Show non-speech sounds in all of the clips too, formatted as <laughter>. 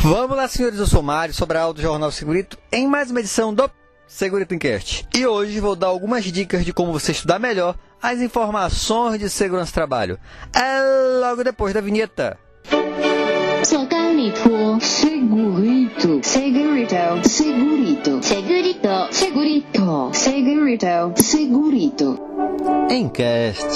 Vamos lá, senhores, eu sou Mário, Sobral do Jornal Segurito, em mais uma edição do Segurito Encast. E hoje vou dar algumas dicas de como você estudar melhor as informações de segurança do trabalho. É logo depois da vinheta. Segurito, segurito, segurito, segurito, segurito, segurito, segurito, segurito. Encast.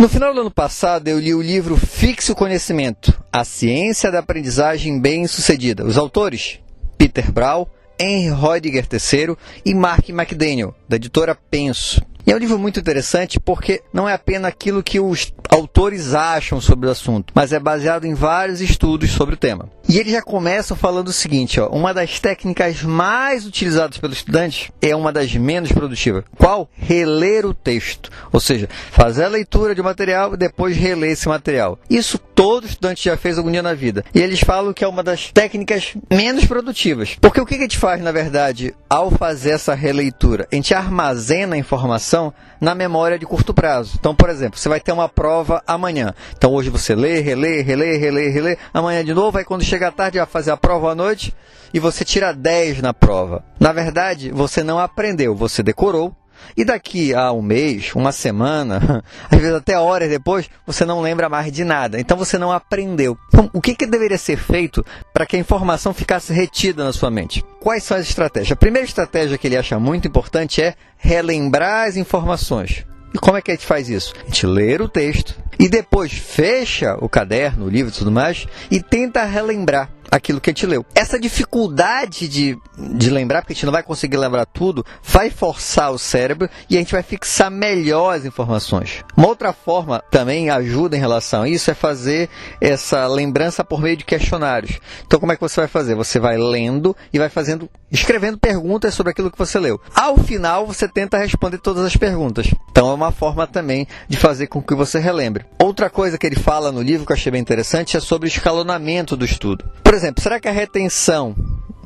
No final do ano passado, eu li o livro Fixe o Conhecimento, A Ciência da Aprendizagem Bem-Sucedida. Os autores, Peter Brown, Henry Heidegger III e Mark McDaniel, da editora Penso. E é um livro muito interessante porque não é apenas aquilo que os autores acham sobre o assunto, mas é baseado em vários estudos sobre o tema. E eles já começam falando o seguinte: ó, uma das técnicas mais utilizadas pelos estudantes é uma das menos produtivas. Qual? Reler o texto. Ou seja, fazer a leitura de material e depois reler esse material. Isso todo estudante já fez algum dia na vida. E eles falam que é uma das técnicas menos produtivas. Porque o que a gente faz, na verdade, ao fazer essa releitura? A gente armazena a informação na memória de curto prazo. Então, por exemplo, você vai ter uma prova amanhã. Então, hoje você lê, relê, relê, relê, relê. Amanhã de novo, aí quando chega a tarde, vai fazer a prova à noite e você tira 10 na prova. Na verdade, você não aprendeu, você decorou, e daqui a um mês, uma semana, <laughs> às vezes até horas depois, você não lembra mais de nada. Então você não aprendeu. Então, o que, que deveria ser feito para que a informação ficasse retida na sua mente? Quais são as estratégias? A primeira estratégia que ele acha muito importante é relembrar as informações. E como é que a gente faz isso? A gente lê o texto e depois fecha o caderno, o livro e tudo mais e tenta relembrar aquilo que a gente leu. Essa dificuldade de, de lembrar, porque a gente não vai conseguir lembrar tudo, vai forçar o cérebro e a gente vai fixar melhor as informações. Uma outra forma também ajuda em relação a isso é fazer essa lembrança por meio de questionários. Então, como é que você vai fazer? Você vai lendo e vai fazendo, escrevendo perguntas sobre aquilo que você leu. Ao final, você tenta responder todas as perguntas. Então, é uma forma também de fazer com que você relembre. Outra coisa que ele fala no livro que eu achei bem interessante é sobre o escalonamento do estudo. Por exemplo, será que a retenção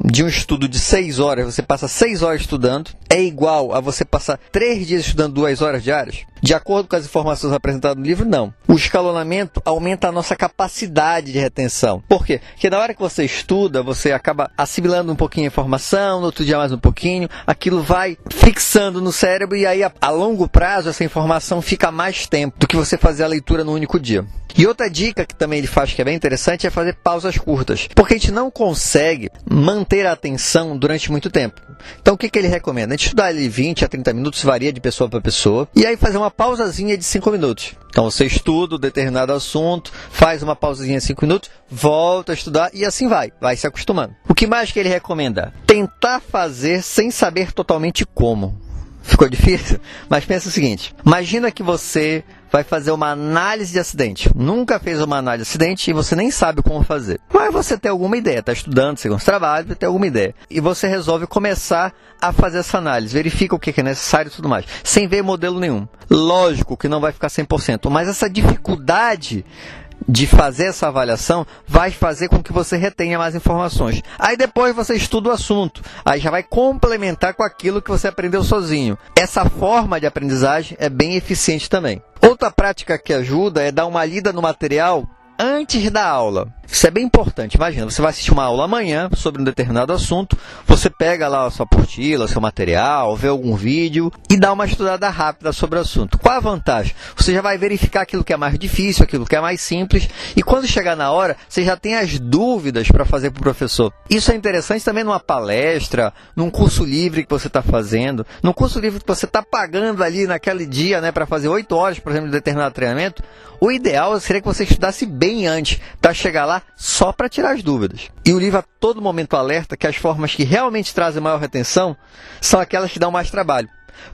de um estudo de 6 horas, você passa 6 horas estudando, é igual a você passar 3 dias estudando 2 horas diárias? De acordo com as informações apresentadas no livro, não. O escalonamento aumenta a nossa capacidade de retenção. Por quê? Porque na hora que você estuda, você acaba assimilando um pouquinho a informação, no outro dia mais um pouquinho, aquilo vai fixando no cérebro e aí a, a longo prazo essa informação fica mais tempo do que você fazer a leitura no único dia. E outra dica que também ele faz que é bem interessante é fazer pausas curtas, porque a gente não consegue manter a atenção durante muito tempo. Então o que, que ele recomenda? A gente estudar ali 20 a 30 minutos, varia de pessoa para pessoa, e aí fazer uma pausazinha de 5 minutos. Então você estuda um determinado assunto, faz uma pausazinha de 5 minutos, volta a estudar e assim vai, vai se acostumando. O que mais que ele recomenda? Tentar fazer sem saber totalmente como. Ficou difícil? Mas pensa o seguinte: imagina que você vai fazer uma análise de acidente. Nunca fez uma análise de acidente e você nem sabe como fazer. Mas você tem alguma ideia, está estudando, segundo trabalho, tem alguma ideia. E você resolve começar a fazer essa análise, verifica o que é necessário e tudo mais, sem ver modelo nenhum. Lógico que não vai ficar 100%, mas essa dificuldade de fazer essa avaliação vai fazer com que você retenha mais informações. Aí depois você estuda o assunto, aí já vai complementar com aquilo que você aprendeu sozinho. Essa forma de aprendizagem é bem eficiente também. Outra prática que ajuda é dar uma lida no material antes da aula. Isso é bem importante. Imagina, você vai assistir uma aula amanhã sobre um determinado assunto, você pega lá a sua apostila, seu material, vê algum vídeo e dá uma estudada rápida sobre o assunto. Qual a vantagem? Você já vai verificar aquilo que é mais difícil, aquilo que é mais simples, e quando chegar na hora, você já tem as dúvidas para fazer para o professor. Isso é interessante também numa palestra, num curso livre que você está fazendo, num curso livre que você está pagando ali naquele dia, né, para fazer 8 horas, por exemplo, de determinado treinamento. O ideal seria que você estudasse bem antes, para chegar lá só para tirar as dúvidas. E o livro a todo momento alerta que as formas que realmente trazem maior retenção são aquelas que dão mais trabalho.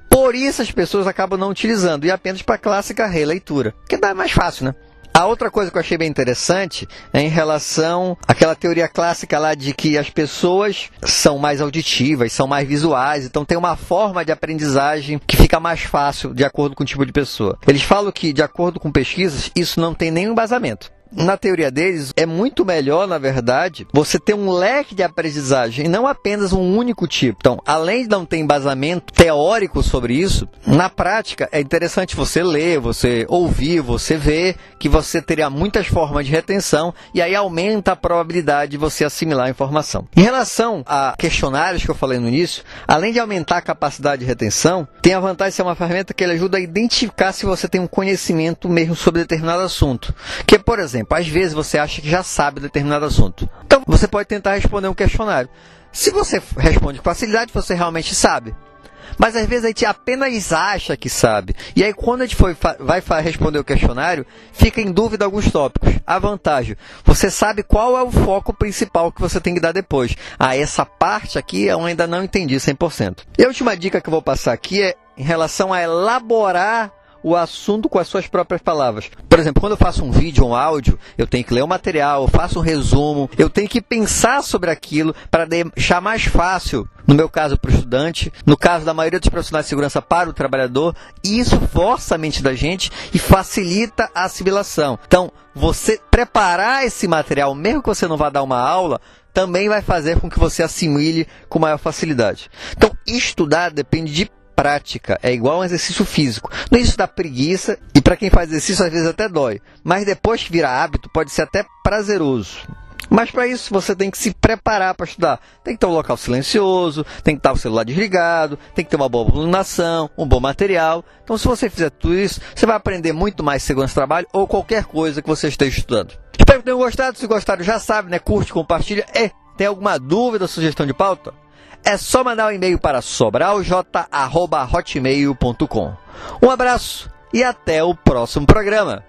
Por isso as pessoas acabam não utilizando e apenas para clássica releitura, que dá mais fácil, né? A outra coisa que eu achei bem interessante é em relação àquela teoria clássica lá de que as pessoas são mais auditivas, são mais visuais, então tem uma forma de aprendizagem que fica mais fácil de acordo com o tipo de pessoa. Eles falam que, de acordo com pesquisas, isso não tem nenhum embasamento. Na teoria deles, é muito melhor, na verdade, você ter um leque de aprendizagem e não apenas um único tipo. Então, além de não ter embasamento teórico sobre isso, na prática é interessante você ler, você ouvir, você ver que você teria muitas formas de retenção e aí aumenta a probabilidade de você assimilar a informação. Em relação a questionários que eu falei no início, além de aumentar a capacidade de retenção, tem a vantagem de ser uma ferramenta que ele ajuda a identificar se você tem um conhecimento mesmo sobre determinado assunto. Que, por exemplo, às vezes você acha que já sabe determinado assunto. Então, você pode tentar responder um questionário. Se você responde com facilidade, você realmente sabe. Mas às vezes a gente apenas acha que sabe. E aí, quando a gente foi, vai responder o questionário, fica em dúvida alguns tópicos. A vantagem: você sabe qual é o foco principal que você tem que dar depois. Ah, essa parte aqui eu ainda não entendi 100%. E a última dica que eu vou passar aqui é em relação a elaborar o assunto com as suas próprias palavras. Por exemplo, quando eu faço um vídeo um áudio, eu tenho que ler o material, eu faço um resumo, eu tenho que pensar sobre aquilo para deixar mais fácil, no meu caso para o estudante, no caso da maioria dos profissionais de segurança para o trabalhador, e isso força a mente da gente e facilita a assimilação. Então, você preparar esse material, mesmo que você não vá dar uma aula, também vai fazer com que você assimile com maior facilidade. Então, estudar depende de prática, é igual um exercício físico. No início dá preguiça e para quem faz exercício às vezes até dói, mas depois que vira hábito pode ser até prazeroso. Mas para isso você tem que se preparar para estudar. Tem que ter um local silencioso, tem que estar o celular desligado, tem que ter uma boa iluminação, um bom material. Então, se você fizer tudo isso, você vai aprender muito mais segurança do trabalho ou qualquer coisa que você esteja estudando. Espero que tenham gostado. Se gostaram, já sabe, né? Curte, compartilha. E tem alguma dúvida ou sugestão de pauta? É só mandar um e-mail para sobralj.hotmail.com. Um abraço e até o próximo programa.